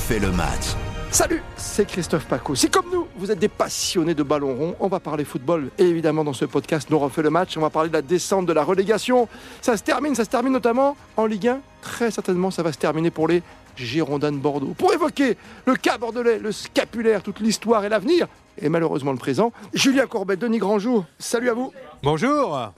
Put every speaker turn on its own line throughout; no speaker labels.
refait le match.
Salut, c'est Christophe Paco. Si comme nous, vous êtes des passionnés de ballon rond, on va parler football. Et évidemment, dans ce podcast, nous refait le match. On va parler de la descente de la relégation. Ça se termine, ça se termine notamment en Ligue 1. Très certainement, ça va se terminer pour les Girondins de Bordeaux. Pour évoquer le cas bordelais, le scapulaire, toute l'histoire et l'avenir, et malheureusement le présent, Julien Courbet, Denis Grandjour, salut à vous.
Bonjour.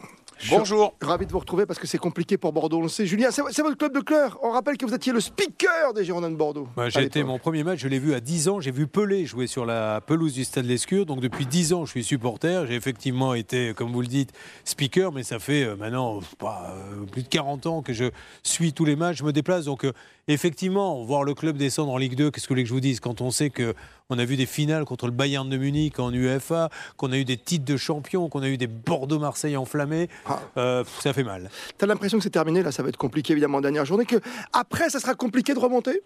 Bonjour. Ravi de vous retrouver parce que c'est compliqué pour Bordeaux, on le sait. Julien, c'est votre club de cœur. On rappelle que vous étiez le speaker des Girondins de Bordeaux.
Bah, j'ai été mon premier match, je l'ai vu à 10 ans. J'ai vu Pelé jouer sur la pelouse du Stade Lescure. Donc depuis 10 ans, je suis supporter. J'ai effectivement été, comme vous le dites, speaker, mais ça fait euh, maintenant euh, plus de 40 ans que je suis tous les matchs. Je me déplace. Donc euh, effectivement, voir le club descendre en Ligue 2, qu'est-ce que vous voulez que je vous dise? Quand on sait que on a vu des finales contre le Bayern de Munich en UEFA, qu'on a eu des titres de champion, qu'on a eu des Bordeaux-Marseille enflammés, ah. euh, ça fait mal.
Tu as l'impression que c'est terminé, là, ça va être compliqué évidemment en dernière journée, que après, ça sera compliqué de remonter?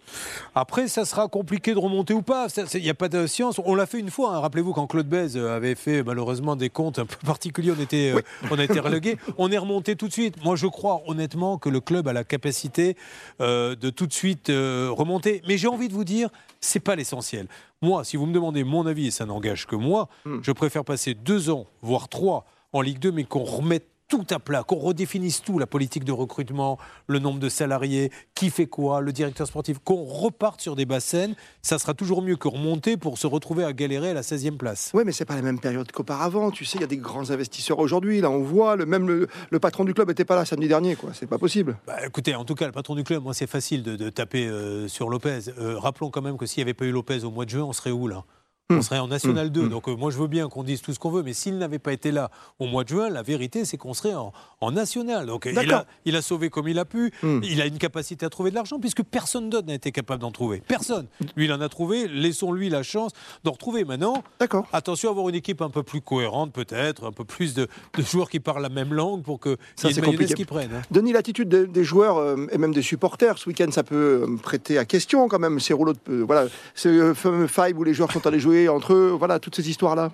Après, ça sera compliqué de remonter ou pas. Il n'y a pas de science. On l'a fait une fois. Hein. Rappelez-vous quand Claude Bèze avait fait malheureusement des comptes un peu particuliers, on, était, euh, on a été relégué. on est remonté tout de suite. Moi, je crois honnêtement que le club a la capacité euh, de tout de suite remonter. Mais j'ai envie de vous dire, c'est pas l'essentiel. Moi, si vous me demandez mon avis, et ça n'engage que moi, hmm. je préfère passer deux ans, voire trois, en Ligue 2, mais qu'on remette tout à plat, qu'on redéfinisse tout, la politique de recrutement, le nombre de salariés, qui fait quoi, le directeur sportif, qu'on reparte sur des bassins, ça sera toujours mieux que remonter pour se retrouver à galérer à la 16e place.
Oui, mais c'est pas la même période qu'auparavant. Tu sais, il y a des grands investisseurs aujourd'hui. Là, on voit, le, même le, patron du club n'était pas là samedi dernier. quoi. C'est pas possible.
Bah, écoutez, en tout cas, le patron du club, moi, c'est facile de, taper euh, sur Lopez. Euh, rappelons quand même que s'il n'y avait pas eu Lopez au mois de juin, on serait où là? On hmm. serait en National 2. Hmm. Hmm. Donc euh, moi je veux bien qu'on dise tout ce qu'on veut, mais s'il n'avait pas été là au mois de juin, la vérité c'est qu'on serait en, National. Donc il a, il a, sauvé comme il a pu, il a une capacité à trouver de l'argent, puisque personne d'autre n'a été capable d'en trouver. Personne. Lui il en a trouvé, laissons-lui la chance d'en retrouver maintenant.
D'accord.
Attention à avoir une équipe un peu plus cohérente peut-être, un peu plus de, joueurs qui parlent la même langue pour que
ça c'est compliqué qui prennent. Hein. Denis, l'attitude des, joueurs euh, et même des supporters, ce week-end ça peut euh, prêter à question quand même, ces rouleaux de... voilà, ce fameux five où les joueurs sont allés jouer entre eux, voilà toutes ces histoires-là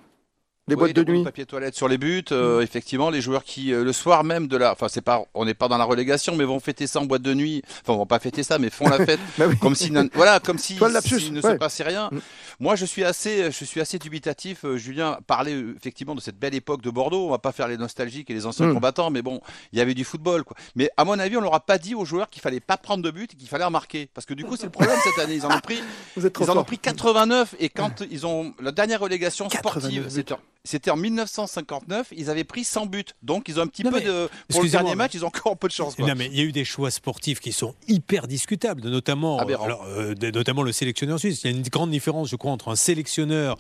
les boîtes de nuit. papier toilette sur les buts. Euh, mm. Effectivement, les joueurs qui, euh, le soir même de la. Enfin, c'est pas, on n'est pas dans la relégation, mais vont fêter ça en boîte de nuit. Enfin, vont pas fêter ça, mais font la fête. Bah comme si. Voilà, comme si, ne se passait rien. Mm. Moi, je suis assez, je suis assez dubitatif. Euh, Julien parlait effectivement de cette belle époque de Bordeaux. On va pas faire les nostalgiques et les anciens mm. combattants, mais bon, il y avait du football, quoi. Mais à mon avis, on leur a pas dit aux joueurs qu'il fallait pas prendre de but et qu'il fallait en marquer. Parce que du coup, c'est le problème cette année. Ils en ont pris. Vous êtes ils en ont pris 89 et quand ils ont la dernière relégation sportive, c'était en 1959, ils avaient pris 100 buts. Donc ils ont un petit peu de. Pour le dernier match, ils ont encore un peu de chance.
Non, mais il y a eu des choix sportifs qui sont hyper discutables, notamment, euh, notamment le sélectionneur suisse. Il y a une grande différence, je crois, entre un sélectionneur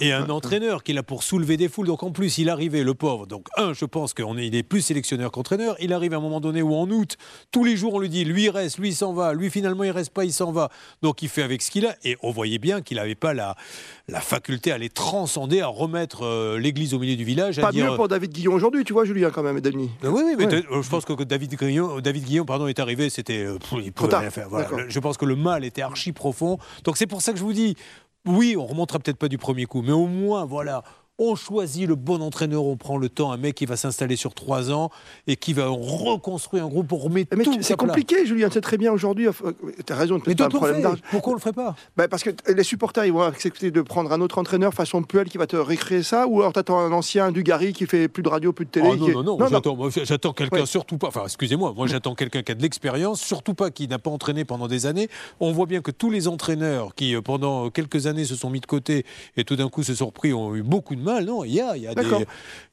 et un entraîneur, qui est là pour soulever des foules. Donc en plus, il arrivait, le pauvre. Donc, un, je pense qu'il est, est plus sélectionneur qu'entraîneur. Il arrive à un moment donné où en août, tous les jours, on lui dit lui il reste, lui il s'en va, lui finalement il reste pas, il s'en va. Donc il fait avec ce qu'il a. Et on voyait bien qu'il n'avait pas la, la faculté à les transcender, à remettre euh, l'église au milieu du village.
Pas mieux pour David Guillon aujourd'hui, tu vois, Julien, quand même, Denis.
Ben oui, oui, mais euh, je pense que David Guillon, David Guillon pardon, est arrivé, c'était. Euh, il pouvait rien faire. Je pense que le mal était archi profond. Donc c'est pour ça que je vous dis, oui, on remontera peut-être pas du premier coup, mais au moins, voilà, on choisit le bon entraîneur, on prend le temps, un mec qui va s'installer sur trois ans et qui va reconstruire un groupe pour remettre mais
C'est compliqué, Julien, c'est très bien aujourd'hui. tu as raison,
mais pas un problème d'argent. Pourquoi on le ferait pas?
Bah, Parce que les supporters, ils vont accepter de prendre un autre entraîneur façon Puel qui va te récréer ça, ou alors tu attends un ancien du Gary qui fait plus de radio, plus de télé.
Ah, non, non, non, j'attends quelqu'un surtout pas, enfin excusez-moi, moi, j'attends quelqu'un qui a de l'expérience, surtout pas qui n'a pas entraîné pendant des années. On voit bien que tous les entraîneurs qui euh, pendant quelques années se sont mis de côté et tout d'un coup se sont repris ont eu beaucoup de mal. Non, il y a, il y a, des,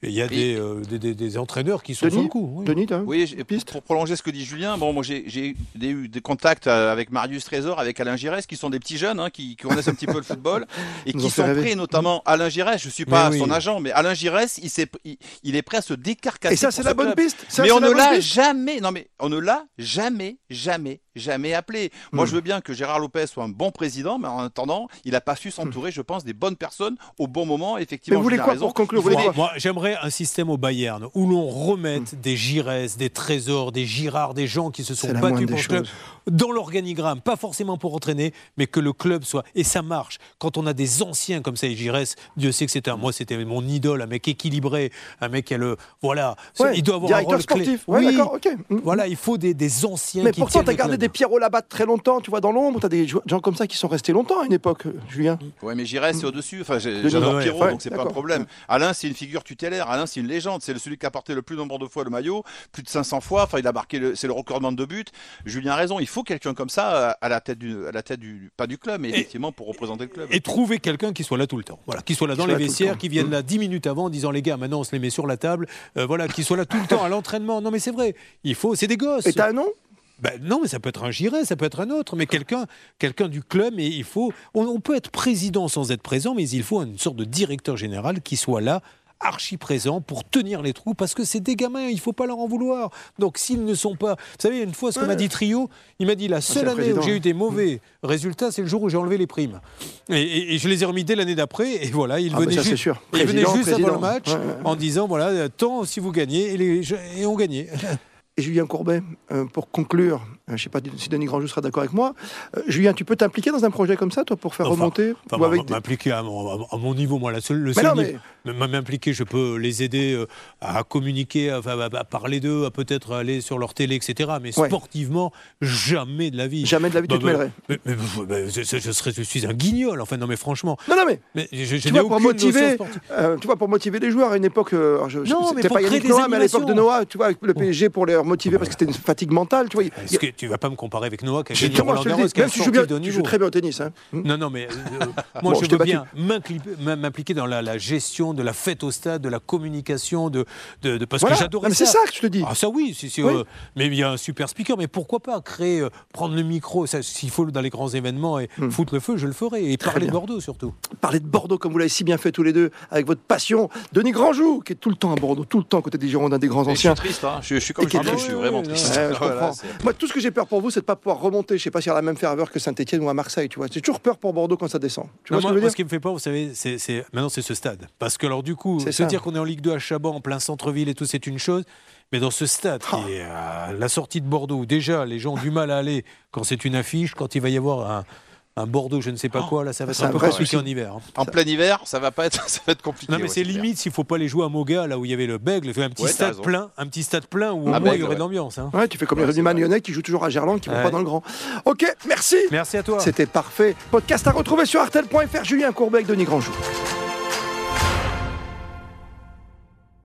il y a euh, des, des, entraîneurs qui sont sur le coup.
Oui, Denis, oui pour prolonger ce que dit Julien, bon, moi j'ai eu des contacts euh, avec Marius Trésor, avec Alain Giresse, qui sont des petits jeunes, hein, qui, connaissent un petit peu le football, et qui sont prêts, notamment Alain Giresse, je suis pas son agent, mais Alain Giresse, il, est, il, est prêt à se décarcasser.
Et ça, c'est la bonne piste.
mais on ne l'a jamais, non mais on ne l'a jamais, jamais, jamais appelé. Moi, hmm. je veux bien que Gérard Lopez soit un bon président, mais en attendant, il n'a pas su s'entourer, je pense, des bonnes personnes au bon moment. Effectivement,
mais vous voulez quoi pour conclure
Moi, j'aimerais un système au Bayern où l'on remette hmm. des Giresse, des Trésors, des Girard, des gens qui se sont battus pour le club dans l'organigramme, pas forcément pour entraîner, mais que le club soit. Et ça marche. Quand on a des anciens comme ça, et Giresse, Dieu sait que c'était un. Moi, c'était mon idole, un mec équilibré, un mec qui a le. Voilà. il doit avoir un rôle
sportif.
Clé. oui, d'accord, ok. Voilà, il faut des, des anciens
mais
qui
pourtant, tu as gardé des Pierrot Labatte très longtemps, tu vois, dans l'ombre. Tu as des gens comme ça qui sont restés longtemps à une époque, euh, Julien.
Ouais, mais j'irais, c'est au-dessus. Enfin, j'adore Pierrot, donc c'est pas un problème. Alain, c'est une figure tutélaire. Alain, c'est une légende. C'est celui qui a porté le plus nombre de fois le maillot, plus de 500 fois. Enfin, il a marqué, c'est le recordman de buts. Julien a raison. Il faut quelqu'un comme ça à la tête du, à la tête du, pas du club, mais effectivement pour représenter le club.
Et trouver quelqu'un qui soit là tout le temps. Voilà, qui soit là dans les vestiaires, qui vienne là 10 minutes avant en disant les gars, maintenant on se les met sur la table. Euh, voilà, qui soit là tout le temps à l'entraînement. Non, mais c'est vrai. Il faut, c'est des gosses.
Et t'as un nom?
Ben non, mais ça peut être un Giret, ça peut être un autre, mais quelqu'un, quelqu'un du club. Mais il faut, on, peut être président sans être présent, mais il faut une sorte de directeur général qui soit là archi présent pour tenir les trous parce que c'est des gamins, il faut pas leur en vouloir. Donc s'ils ne sont pas, vous savez, une fois ce que m'a dit Trio, il m'a dit la ah, seule année où j'ai eu des mauvais résultats, c'est le jour où j'ai enlevé les primes. Et, je les ai remis dès l'année d'après et voilà, il ah, venait, juste, il venait juste avant le match en disant voilà, tant si vous gagnez et, les, et on gagnait.
Et Julien Courbet, euh, pour conclure, euh, je ne sais pas si Denis Grandjou sera d'accord avec moi. Euh, Julien, tu peux t'impliquer dans un projet comme ça, toi, pour faire remonter
M'impliquer à, mon niveau, moi, la seule, le seul m'impliquer, je peux les aider à communiquer, à, à parler d'eux, à peut-être aller sur leur télé, etc. Mais sportivement, jamais de la vie.
Jamais de la vie, tu te mêlerais.
Mais, je, serais, je suis un guignol, enfin, non, mais franchement.
Non, non, mais, je, tu, vois, pour motiver, tu vois, pour motiver les joueurs à une époque, je, non, mais pas Yannick Noah, mais à l'époque de Noah, tu vois, le PSG pour les motivé parce que c'était une fatigue mentale. Tu vois.
Est-ce que tu vas pas me comparer avec Noah qui a gagné Roland Garros, qui un sportif de
niveau. Tu joues très bien au tennis. Hein.
Non, non, mais euh, moi je veux bien m'impliquer dans la, gestion de la fête au stade, de la communication, de, de, parce que j'adorais
ça. C'est ça que je te dis.
Ah ça oui, euh, mais il y a un super speaker. Mais pourquoi pas créer, euh, prendre le micro, s'il faut dans les grands événements et hmm. foutre le feu, je le ferai. Et parler de Bordeaux surtout.
Parler de Bordeaux comme vous l'avez si bien fait tous les deux avec votre passion. Denis Grandjou qui est tout le temps à Bordeaux, tout le temps côté des Girondins, des grands anciens.
Je suis triste, hein. je, suis comme je, je suis vraiment triste.
Moi, tout ce que j'ai peur pour vous, c'est de pas pouvoir remonter. Je sais pas s'il y a la même ferveur que Saint-Etienne ou à Marseille. Tu vois, j'ai toujours peur pour Bordeaux quand ça descend. Tu vois
ce,
que je veux dire
ce qui me fait peur, vous savez, c'est maintenant c'est ce stade. Parce que alors du coup, se dire qu'on est en Ligue 2 à Chaban, en plein centre-ville et tout, c'est une chose. Mais dans ce stade, qui ah. est à la sortie de Bordeaux, où déjà les gens ont du mal à aller quand c'est une affiche, quand il va y avoir un, un Bordeaux, je ne sais pas oh, quoi, là, ça va être un, peu compliqué en hiver. Hein.
En plein hiver, ça va pas être, ça va être compliqué.
Non, mais c'est limite s'il faut pas les jouer à Moga, là où il y avait le Bègle, un petit stade plein, un petit stade plein où au moins il y aurait de l'ambiance. Hein.
Ouais, tu fais comme les rugbyman lyonnais qui jouent toujours à Gerland, qui vont pas dans le grand. Ok, merci.
Merci à toi.
C'était parfait. Podcast à retrouver sur artel.fr. Julien Courbet avec Denis Grandjou.